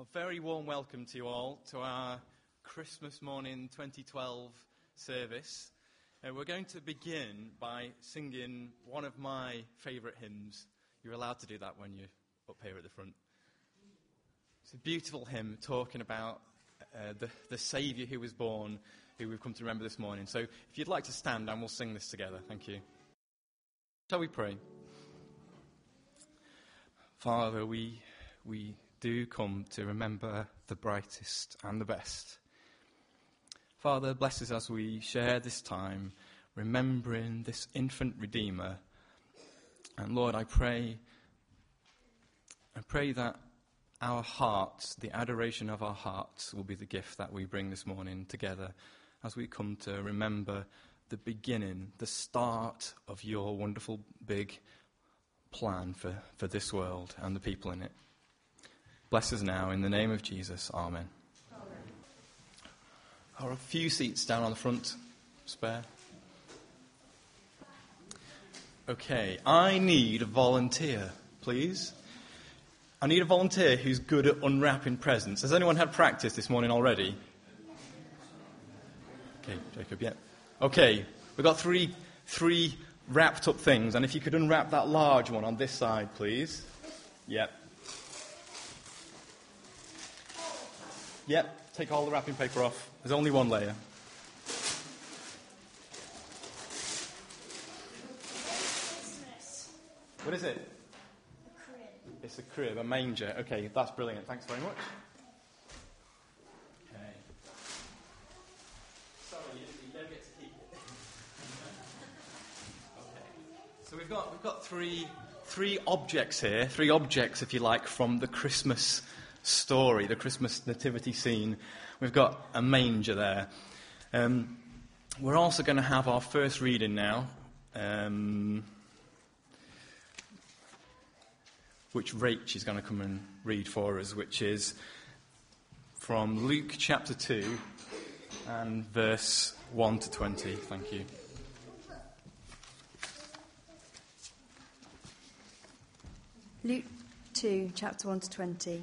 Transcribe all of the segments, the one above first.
A very warm welcome to you all to our Christmas morning 2012 service. Uh, we're going to begin by singing one of my favourite hymns. You're allowed to do that when you're up here at the front. It's a beautiful hymn talking about uh, the, the Saviour who was born, who we've come to remember this morning. So if you'd like to stand and we'll sing this together. Thank you. Shall we pray? Father, we, we do come to remember the brightest and the best. Father, bless us as we share this time, remembering this infant Redeemer. And Lord, I pray, I pray that our hearts, the adoration of our hearts, will be the gift that we bring this morning together as we come to remember the beginning, the start of your wonderful big plan for, for this world and the people in it. Bless us now in the name of Jesus. Amen. Amen. Are a few seats down on the front spare? Okay, I need a volunteer, please. I need a volunteer who's good at unwrapping presents. Has anyone had practice this morning already? Okay, Jacob, yeah. Okay, we've got three, three wrapped up things, and if you could unwrap that large one on this side, please. Yep. Yep, take all the wrapping paper off. There's only one layer. What is it? It's a crib, a manger. Okay, that's brilliant. Thanks very much. Okay. Sorry, you don't get to keep it. okay. So we've got we've got three three objects here, three objects, if you like, from the Christmas story, the Christmas nativity scene. We've got a manger there. Um, we're also going to have our first reading now. Um, which Rach is going to come and read for us, which is from Luke chapter 2 and verse 1 to 20. Thank you. Luke 2, chapter 1 to 20.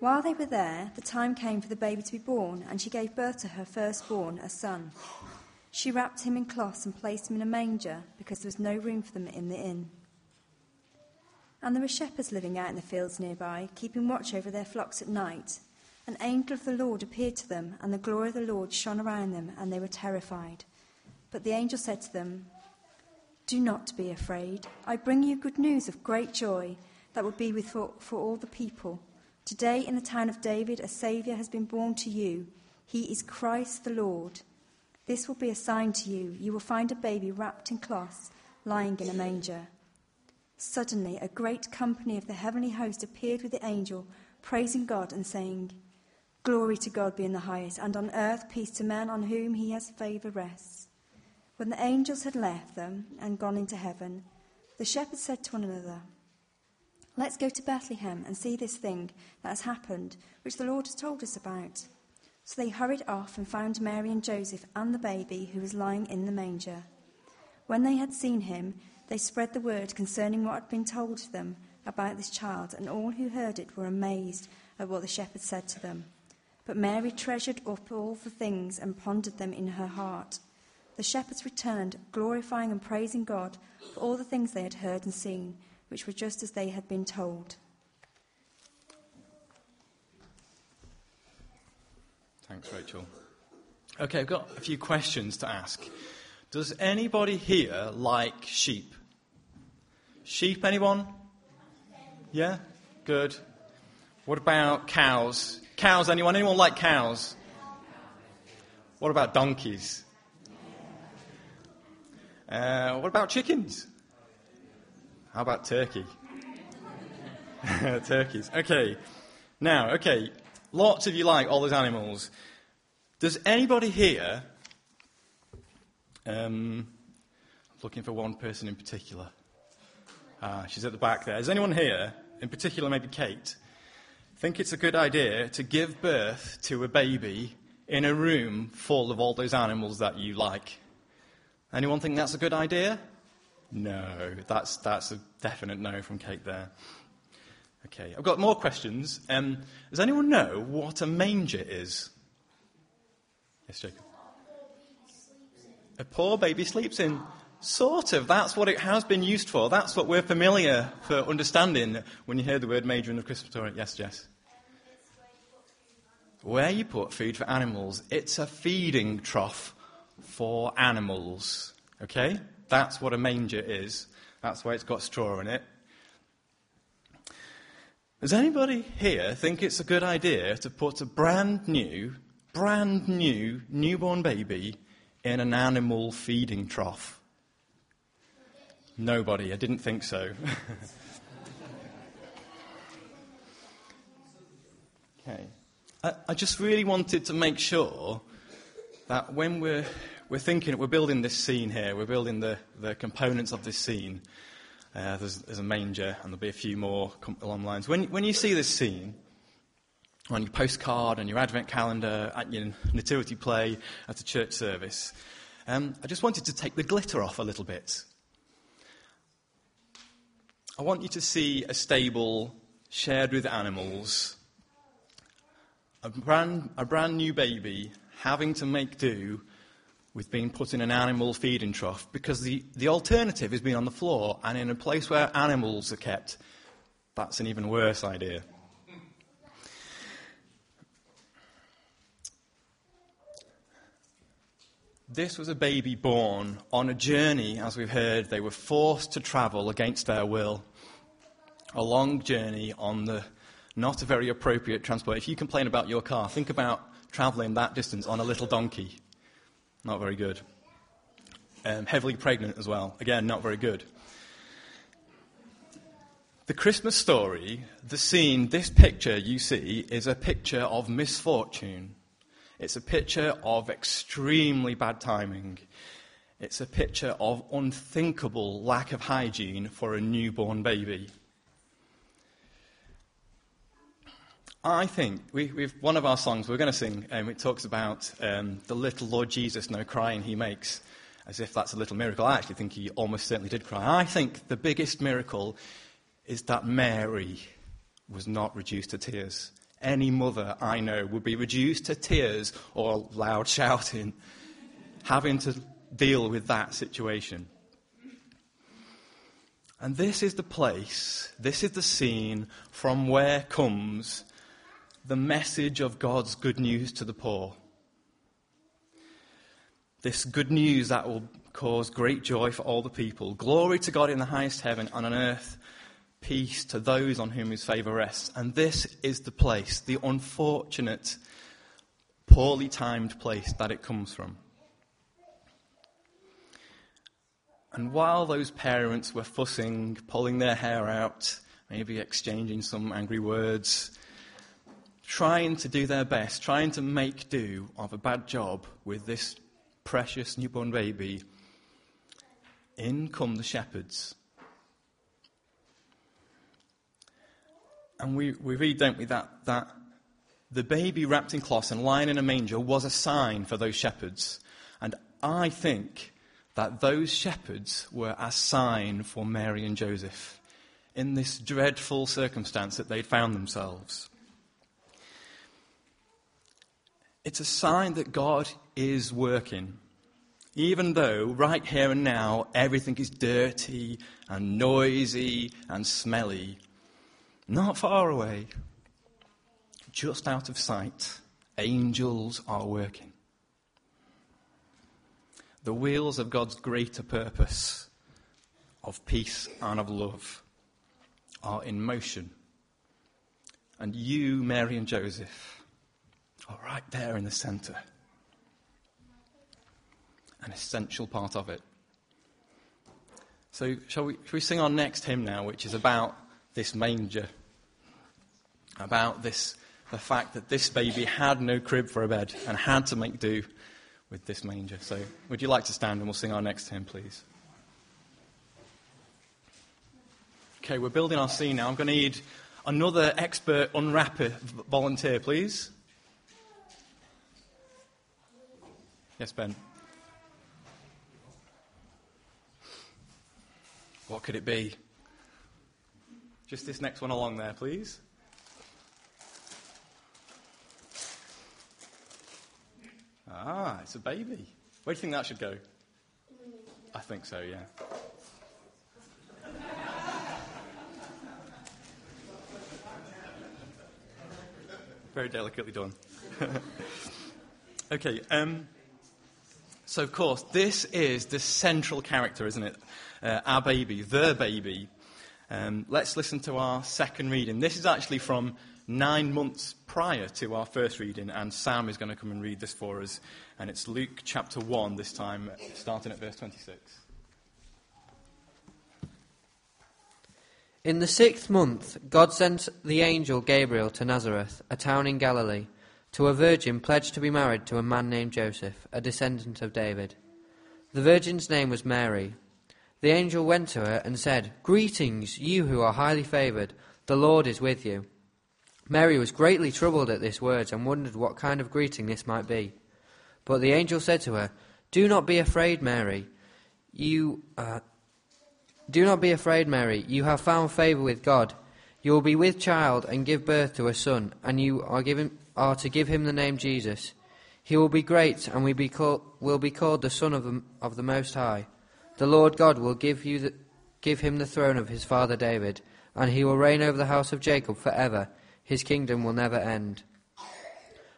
While they were there, the time came for the baby to be born, and she gave birth to her firstborn, a son. She wrapped him in cloths and placed him in a manger because there was no room for them in the inn. And there were shepherds living out in the fields nearby, keeping watch over their flocks at night. An angel of the Lord appeared to them, and the glory of the Lord shone around them, and they were terrified. But the angel said to them, Do not be afraid. I bring you good news of great joy that will be with for, for all the people. Today, in the town of David, a Saviour has been born to you. He is Christ the Lord. This will be a sign to you. You will find a baby wrapped in cloths, lying in a manger. Suddenly, a great company of the heavenly host appeared with the angel, praising God and saying, Glory to God be in the highest, and on earth peace to men on whom he has favour rests. When the angels had left them and gone into heaven, the shepherds said to one another, Let's go to Bethlehem and see this thing that has happened, which the Lord has told us about. So they hurried off and found Mary and Joseph and the baby who was lying in the manger. When they had seen him, they spread the word concerning what had been told them about this child, and all who heard it were amazed at what the shepherds said to them. But Mary treasured up all the things and pondered them in her heart. The shepherds returned, glorifying and praising God for all the things they had heard and seen, which were just as they had been told. Thanks, Rachel. Okay, I've got a few questions to ask. Does anybody here like sheep? Sheep, anyone? Yeah? Good. What about cows? Cows, anyone? Anyone like cows? What about donkeys? Uh, what about chickens? How about turkey? Turkeys. Okay. Now, okay. Lots of you like all those animals. Does anybody here, um, looking for one person in particular? Ah, she's at the back there. Is anyone here, in particular maybe Kate, think it's a good idea to give birth to a baby in a room full of all those animals that you like? Anyone think that's a good idea? No, that's, that's a definite no from Kate there. Okay, I've got more questions. Um, does anyone know what a manger is? Yes, Jacob. A poor baby sleeps in. Sort of. That's what it has been used for. That's what we're familiar for understanding when you hear the word manger in the Christmas story. Yes, Jess. Where you put food for animals, it's a feeding trough for animals. Okay? That's what a manger is. That's why it's got straw in it. Does anybody here think it's a good idea to put a brand new, brand new newborn baby in an animal feeding trough? Nobody. I didn't think so. okay. I, I, just really wanted to make sure that when we're, we're thinking, we're building this scene here, we're building the, the components of this scene, uh, there's, there's, a manger, and there'll be a few more along the lines. When, when you see this scene, on your postcard, on your advent calendar, at your nativity play, at a church service, um, I just wanted to take the glitter off a little bit. I want you to see a stable shared with animals, a brand, a brand new baby having to make do with being put in an animal feeding trough because the, the alternative is being on the floor and in a place where animals are kept. That's an even worse idea. This was a baby born on a journey, as we've heard. They were forced to travel against their will. A long journey on the not a very appropriate transport. If you complain about your car, think about travelling that distance on a little donkey. Not very good. Um, heavily pregnant as well. Again, not very good. The Christmas story, the scene, this picture you see is a picture of misfortune. It's a picture of extremely bad timing. It's a picture of unthinkable lack of hygiene for a newborn baby. I think we, have one of our songs we're going to sing, um, it talks about um, the little Lord Jesus, no crying he makes, as if that's a little miracle. I actually think he almost certainly did cry. I think the biggest miracle is that Mary was not reduced to tears. Any mother I know would be reduced to tears or loud shouting, having to deal with that situation. And this is the place, this is the scene from where comes the message of God's good news to the poor. This good news that will cause great joy for all the people. Glory to God in the highest heaven, and on earth, peace to those on whom his favour rests. And this is the place, the unfortunate, poorly timed place that it comes from. And while those parents were fussing, pulling their hair out, maybe exchanging some angry words, trying to do their best, trying to make do of a bad job with this precious newborn baby, in come the shepherds. And we, we read, don't we, that, that the baby wrapped in cloths and lying in a manger was a sign for those shepherds. And I think that those shepherds were a sign for Mary and Joseph in this dreadful circumstance that they'd found themselves. It's a sign that God is working. Even though right here and now everything is dirty and noisy and smelly, not far away, just out of sight, angels are working. The wheels of God's greater purpose of peace and of love are in motion. And you, Mary and Joseph, are right there in the center. An essential part of it. So, shall we, shall we sing our next hymn now, which is about this manger, about this the fact that this baby had no crib for a bed and had to make do with this manger. So, would you like to stand and we'll sing our next hymn, please? Okay, we're building our scene now. I'm going to need another expert unwrapper volunteer, please. Yes, Ben. What could it be? Just this next one along there, please. Ah, it's a baby. Where do you think that should go? I think so, yeah. Very delicately done. okay, um, so of course, this is the central character, isn't it? Uh, our baby, the baby. Um, let's listen to our second reading. This is actually from nine months prior to our first reading, and Sam is going to come and read this for us. And it's Luke chapter 1, this time, starting at verse 26. In the sixth month, God sent the angel Gabriel to Nazareth, a town in Galilee, to a virgin pledged to be married to a man named Joseph, a descendant of David. The virgin's name was Mary. The angel went to her and said, Greetings, you who are highly favoured, the Lord is with you. Mary was greatly troubled at this words and wondered what kind of greeting this might be. But the angel said to her, Do not be afraid, Mary. You, uh, do not be afraid, Mary. You have found favour with God. You will be with child and give birth to a son, and you are, given, are to give him the name Jesus. He will be great and will be, call, will be called the Son of the, of the Most High. The Lord God will give, you the, give him the throne of his father David, and he will reign over the house of Jacob forever his kingdom will never end.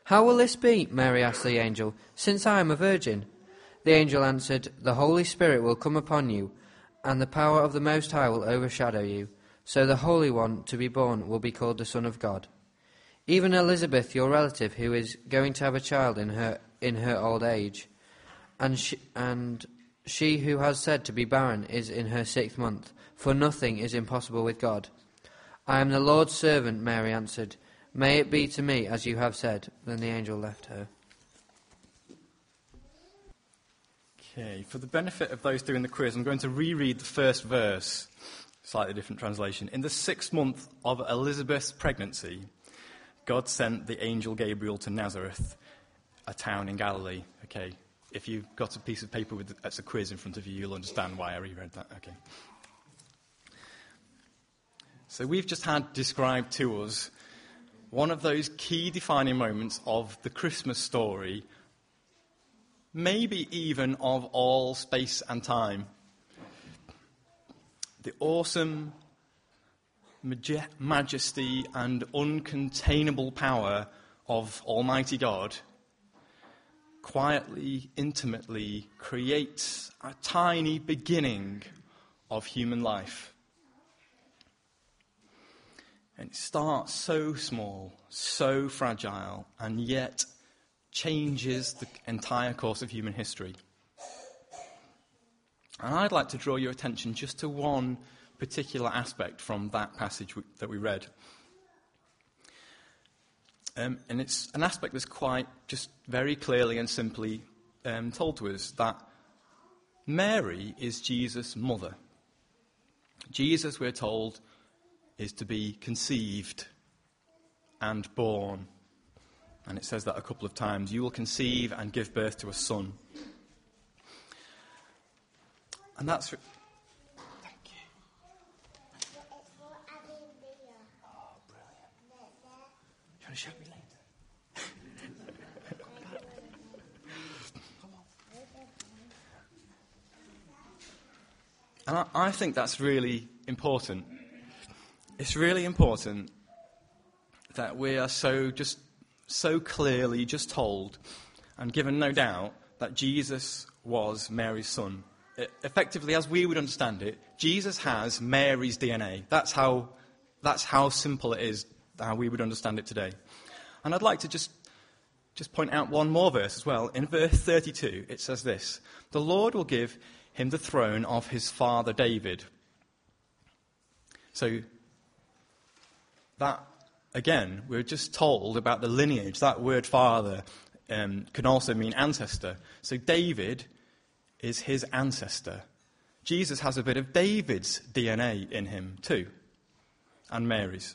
How will this be? Mary asked the angel, since I am a virgin. The angel answered, The Holy Spirit will come upon you, and the power of the Most High will overshadow you. So the Holy One to be born will be called the Son of God. Even Elizabeth, your relative, who is going to have a child in her in her old age, and she, and she who has said to be barren is in her sixth month, for nothing is impossible with God. I am the Lord's servant, Mary answered. May it be to me as you have said. Then the angel left her. Okay, for the benefit of those doing the quiz, I'm going to reread the first verse, slightly different translation. In the sixth month of Elizabeth's pregnancy, God sent the angel Gabriel to Nazareth, a town in Galilee. Okay, if you've got a piece of paper with that's a quiz in front of you, you'll understand why I reread that. Okay. So we've just had described to us one of those key defining moments of the Christmas story, maybe even of all space and time. The awesome majesty and uncontainable power of Almighty God quietly, intimately creates a tiny beginning of human life. And it starts so small, so fragile, and yet changes the entire course of human history. And I'd like to draw your attention just to one particular aspect from that passage that we read. Um, and it's an aspect that's quite just very clearly and simply um, told to us that Mary is Jesus' mother. Jesus, we're told, is to be conceived and born. And it says that a couple of times. You will conceive and give birth to a son. And that's. Re- Thank you. Oh, brilliant. You want to show me later? And I, I think that's really important it's really important that we are so just so clearly just told and given no doubt that Jesus was Mary's son. Effectively, as we would understand it, Jesus has Mary's DNA. That's how, that's how simple it is, how we would understand it today. And I'd like to just, just point out one more verse as well. In verse 32, it says this The Lord will give him the throne of his father David. So that again, we're just told about the lineage. That word father um, can also mean ancestor. So David is his ancestor. Jesus has a bit of David's DNA in him too, and Mary's.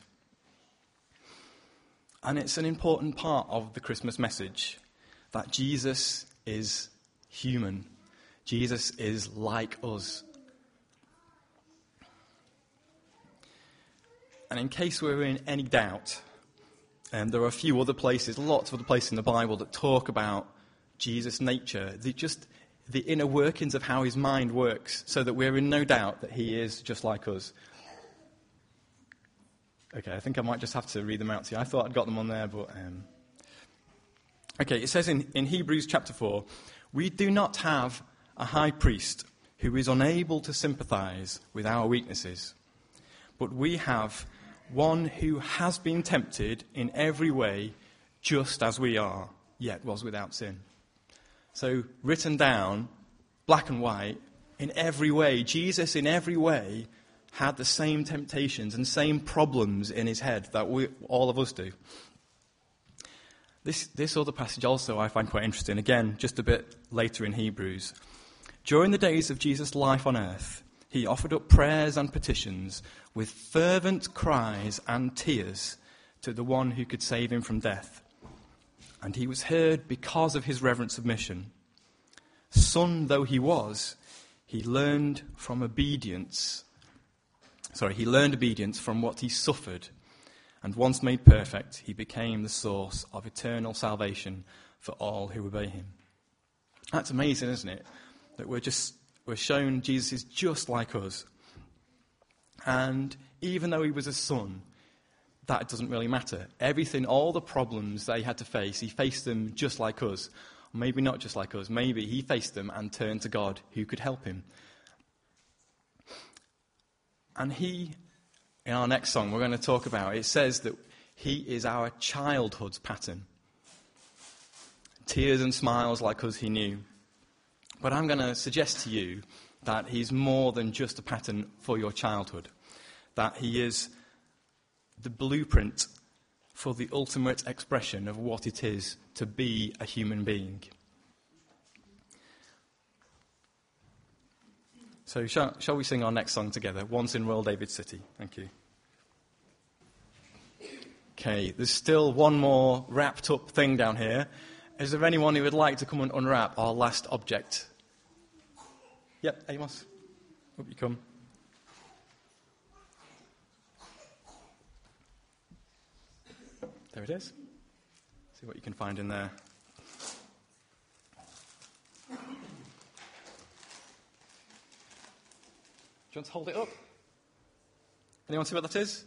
And it's an important part of the Christmas message that Jesus is human. Jesus is like us. And in case we're in any doubt, um, there are a few other places, lots of other places in the Bible that talk about Jesus' nature, the, just the inner workings of how his mind works, so that we're in no doubt that he is just like us. Okay, I think I might just have to read them out to you. I thought I'd got them on there, but. Um... Okay, it says in, in Hebrews chapter 4 We do not have a high priest who is unable to sympathize with our weaknesses, but we have one who has been tempted in every way, just as we are, yet was without sin. So, written down, black and white, in every way, Jesus in every way had the same temptations and same problems in his head that we, all of us do. This, this other passage also I find quite interesting. Again, just a bit later in Hebrews. During the days of Jesus' life on earth, he offered up prayers and petitions with fervent cries and tears to the one who could save him from death. And he was heard because of his reverent submission. Son though he was, he learned from obedience. Sorry, he learned obedience from what he suffered. And once made perfect, he became the source of eternal salvation for all who obey him. That's amazing, isn't it? That we're just we're shown Jesus is just like us. And even though he was a son, that doesn't really matter. Everything, all the problems that he had to face, he faced them just like us. maybe not just like us. Maybe he faced them and turned to God who could help him. And he, in our next song, we're going to talk about, it says that he is our childhood's pattern. Tears and smiles like us he knew. But I'm going to suggest to you that he's more than just a pattern for your childhood, that he is the blueprint for the ultimate expression of what it is to be a human being. So, shall, shall we sing our next song together? Once in Royal David City. Thank you. Okay, there's still one more wrapped up thing down here. Is there anyone who would like to come and unwrap our last object? Yep, Amos. Hope you come. There it is. See what you can find in there. Do you want to hold it up? Anyone see what that is?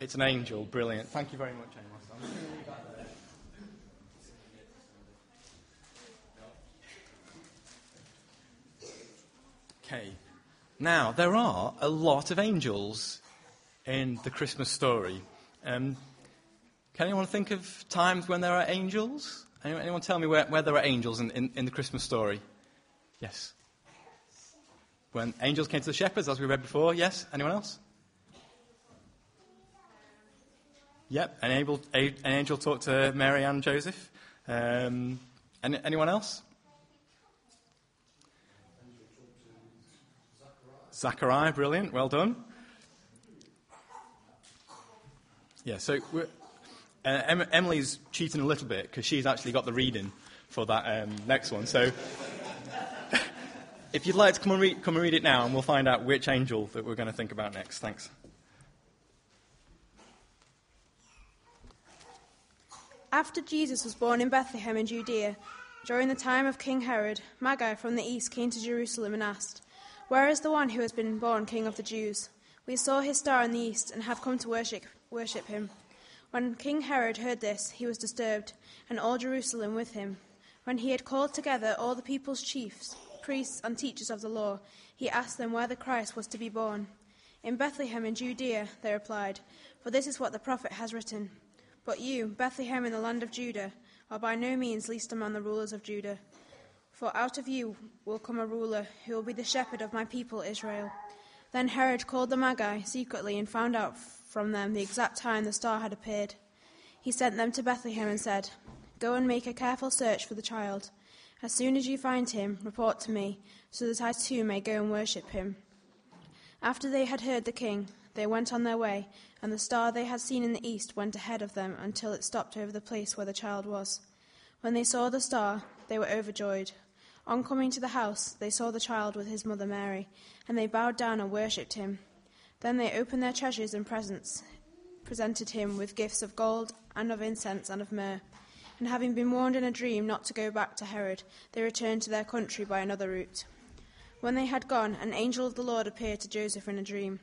It's an angel. Brilliant. Thank you very much, Amos. Okay. Now, there are a lot of angels in the Christmas story. Um, can anyone think of times when there are angels? Anyone, anyone tell me where, where, there are angels in, in, in the Christmas story? Yes. When angels came to the shepherds, as we read before. Yes? Anyone else? Yep. An angel, an angel talked to Mary and Joseph. Um, any, anyone else? Zachariah, brilliant, well done. Yeah, so uh, Emily's cheating a little bit because she's actually got the reading for that um, next one. So if you'd like to come and, come and read it now, and we'll find out which angel that we're going to think about next. Thanks. After Jesus was born in Bethlehem in Judea, during the time of King Herod, Magi from the east came to Jerusalem and asked, where is the one who has been born King of the Jews? We saw his star in the east and have come to worship, worship him. When King Herod heard this, he was disturbed, and all Jerusalem with him. When he had called together all the people's chiefs, priests, and teachers of the law, he asked them where the Christ was to be born. In Bethlehem in Judea, they replied, for this is what the prophet has written. But you, Bethlehem in the land of Judah, are by no means least among the rulers of Judah. For out of you will come a ruler who will be the shepherd of my people Israel. Then Herod called the Magi secretly and found out from them the exact time the star had appeared. He sent them to Bethlehem and said, Go and make a careful search for the child. As soon as you find him, report to me, so that I too may go and worship him. After they had heard the king, they went on their way, and the star they had seen in the east went ahead of them until it stopped over the place where the child was. When they saw the star, they were overjoyed. On coming to the house, they saw the child with his mother Mary, and they bowed down and worshipped him. Then they opened their treasures and presents, presented him with gifts of gold, and of incense, and of myrrh. And having been warned in a dream not to go back to Herod, they returned to their country by another route. When they had gone, an angel of the Lord appeared to Joseph in a dream.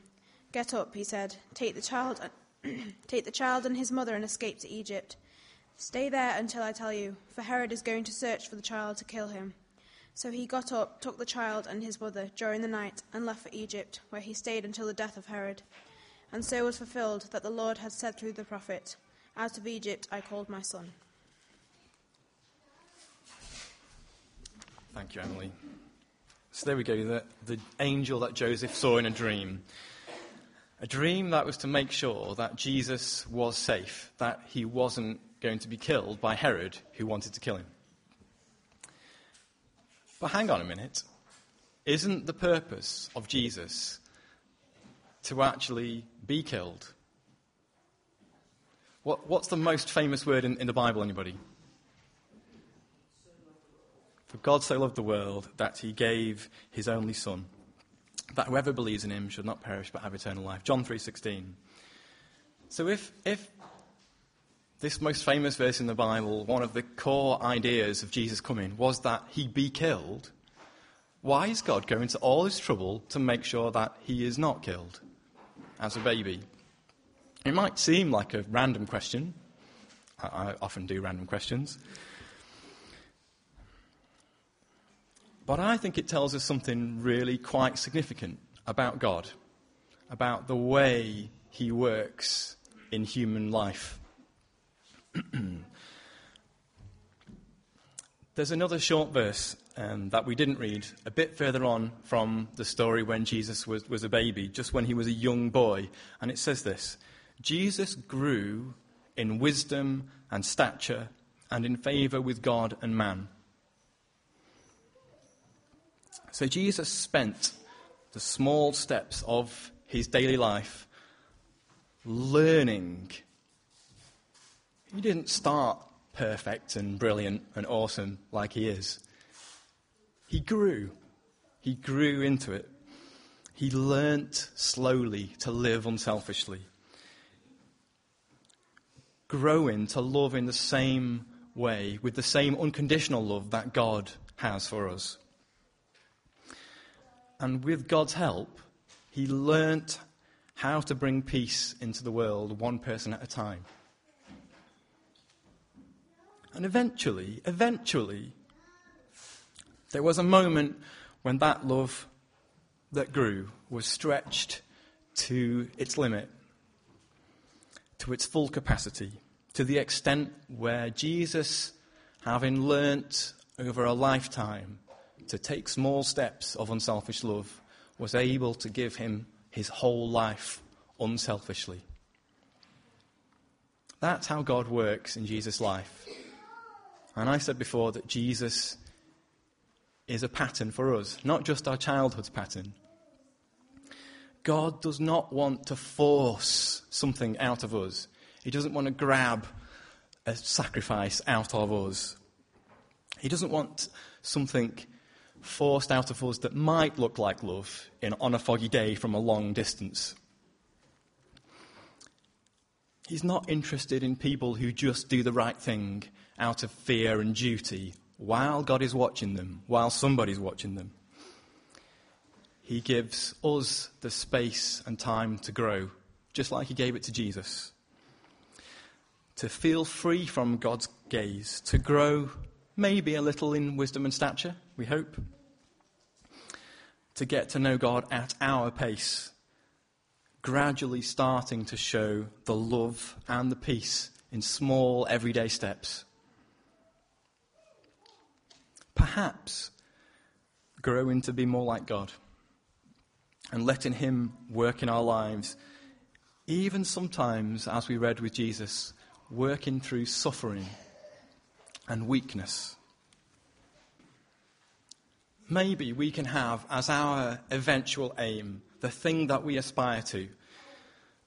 Get up, he said. Take the child, take the child and his mother and escape to Egypt. Stay there until I tell you, for Herod is going to search for the child to kill him. So he got up, took the child and his mother during the night, and left for Egypt, where he stayed until the death of Herod. And so was fulfilled that the Lord had said through the prophet, Out of Egypt I called my son. Thank you, Emily. So there we go, the, the angel that Joseph saw in a dream. A dream that was to make sure that Jesus was safe, that he wasn't going to be killed by Herod, who wanted to kill him. But hang on a minute. Isn't the purpose of Jesus to actually be killed? What, what's the most famous word in, in the Bible, anybody? For God so loved the world that he gave his only Son, that whoever believes in him should not perish but have eternal life. John 3.16. So if, if this most famous verse in the Bible, one of the core ideas of Jesus coming, was that he be killed, why is God going to all this trouble to make sure that he is not killed as a baby? It might seem like a random question. I, I often do random questions. But I think it tells us something really quite significant about God, about the way He works in human life. There's another short verse um, that we didn't read a bit further on from the story when Jesus was, was a baby, just when he was a young boy. And it says this Jesus grew in wisdom and stature and in favour with God and man. So Jesus spent the small steps of his daily life learning. He didn't start perfect and brilliant and awesome like he is. He grew. He grew into it. He learnt slowly to live unselfishly. Growing to love in the same way, with the same unconditional love that God has for us. And with God's help, he learnt how to bring peace into the world one person at a time. And eventually, eventually, there was a moment when that love that grew was stretched to its limit, to its full capacity, to the extent where Jesus, having learnt over a lifetime to take small steps of unselfish love, was able to give him his whole life unselfishly. That's how God works in Jesus' life. And I said before that Jesus is a pattern for us, not just our childhood's pattern. God does not want to force something out of us. He doesn't want to grab a sacrifice out of us. He doesn't want something forced out of us that might look like love in, on a foggy day from a long distance. He's not interested in people who just do the right thing out of fear and duty while God is watching them, while somebody's watching them. He gives us the space and time to grow, just like He gave it to Jesus. To feel free from God's gaze, to grow maybe a little in wisdom and stature, we hope. To get to know God at our pace, gradually starting to show the love and the peace in small, everyday steps. Perhaps growing to be more like God and letting Him work in our lives even sometimes, as we read with Jesus, working through suffering and weakness. Maybe we can have as our eventual aim the thing that we aspire to,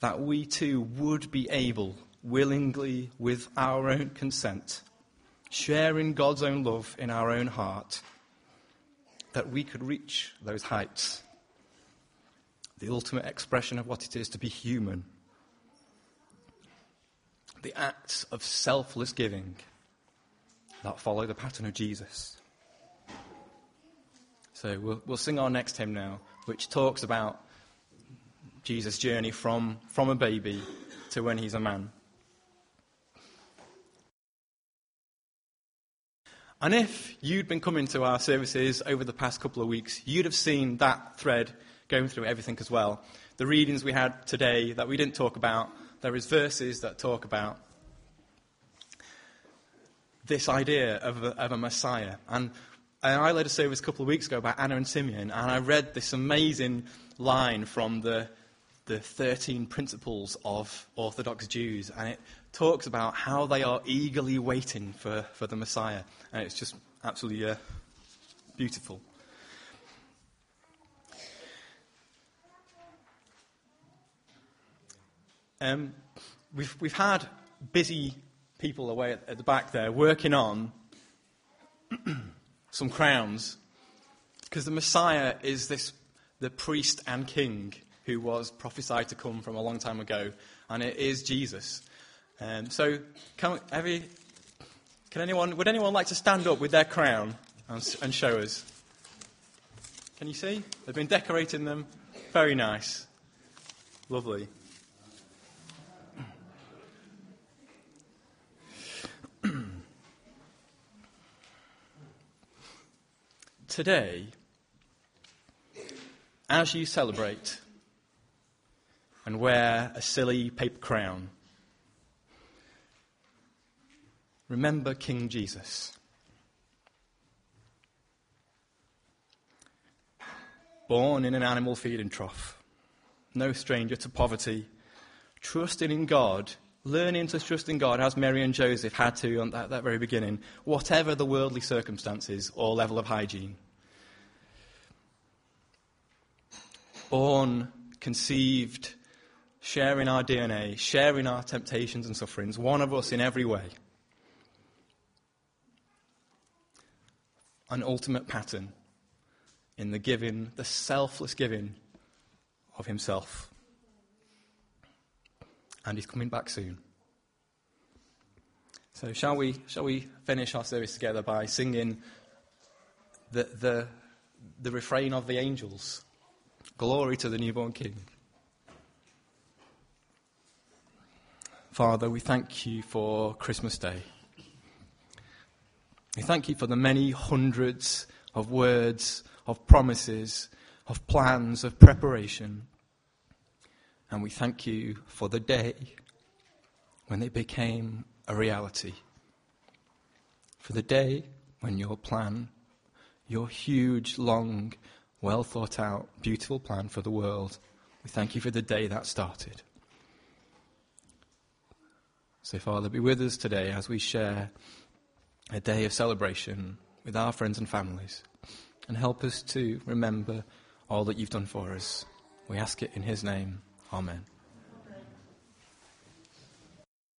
that we too would be able, willingly, with our own consent, sharing God's own love in our own heart, that we could reach those heights. The ultimate expression of what it is to be human. The acts of selfless giving that follow the pattern of Jesus. So we'll, we'll sing our next hymn now, which talks about Jesus' journey from, from a baby to when he's a man. And if you'd been coming to our services over the past couple of weeks, you'd have seen that thread going through everything as well. The readings we had today that we didn't talk about, there is verses that talk about this idea of a, of a Messiah. And I led a service a couple of weeks ago about Anna and Simeon, and I read this amazing line from the, the 13 principles of Orthodox Jews, and it talks about how they are eagerly waiting for, for the Messiah. And it's just absolutely uh, beautiful. Um, we've, we've had busy people away at, at the back there working on some crowns because the Messiah is this the priest and king who was prophesied to come from a long time ago, and it is Jesus. Um, so, can, you, can anyone, would anyone like to stand up with their crown and, and show us? Can you see? They've been decorating them. Very nice. Lovely. Today, as you celebrate and wear a silly paper crown, remember King Jesus. Born in an animal feeding trough, no stranger to poverty, trusting in God, learning to trust in God as Mary and Joseph had to at that, that very beginning, whatever the worldly circumstances or level of hygiene. Born, conceived, sharing our DNA, sharing our temptations and sufferings, one of us in every way. An ultimate pattern in the giving, the selfless giving of himself. And he's coming back soon. So shall we shall we finish our service together by singing the the, the refrain of the angels? Glory to the newborn king. Father, we thank you for Christmas Day. We thank you for the many hundreds of words, of promises, of plans, of preparation. And we thank you for the day when they became a reality. For the day when your plan, your huge, long, well thought out, beautiful plan for the world, we thank you for the day that started. So, Father, be with us today as we share a day of celebration with our friends and families and help us to remember all that you've done for us. We ask it in His name. Amen.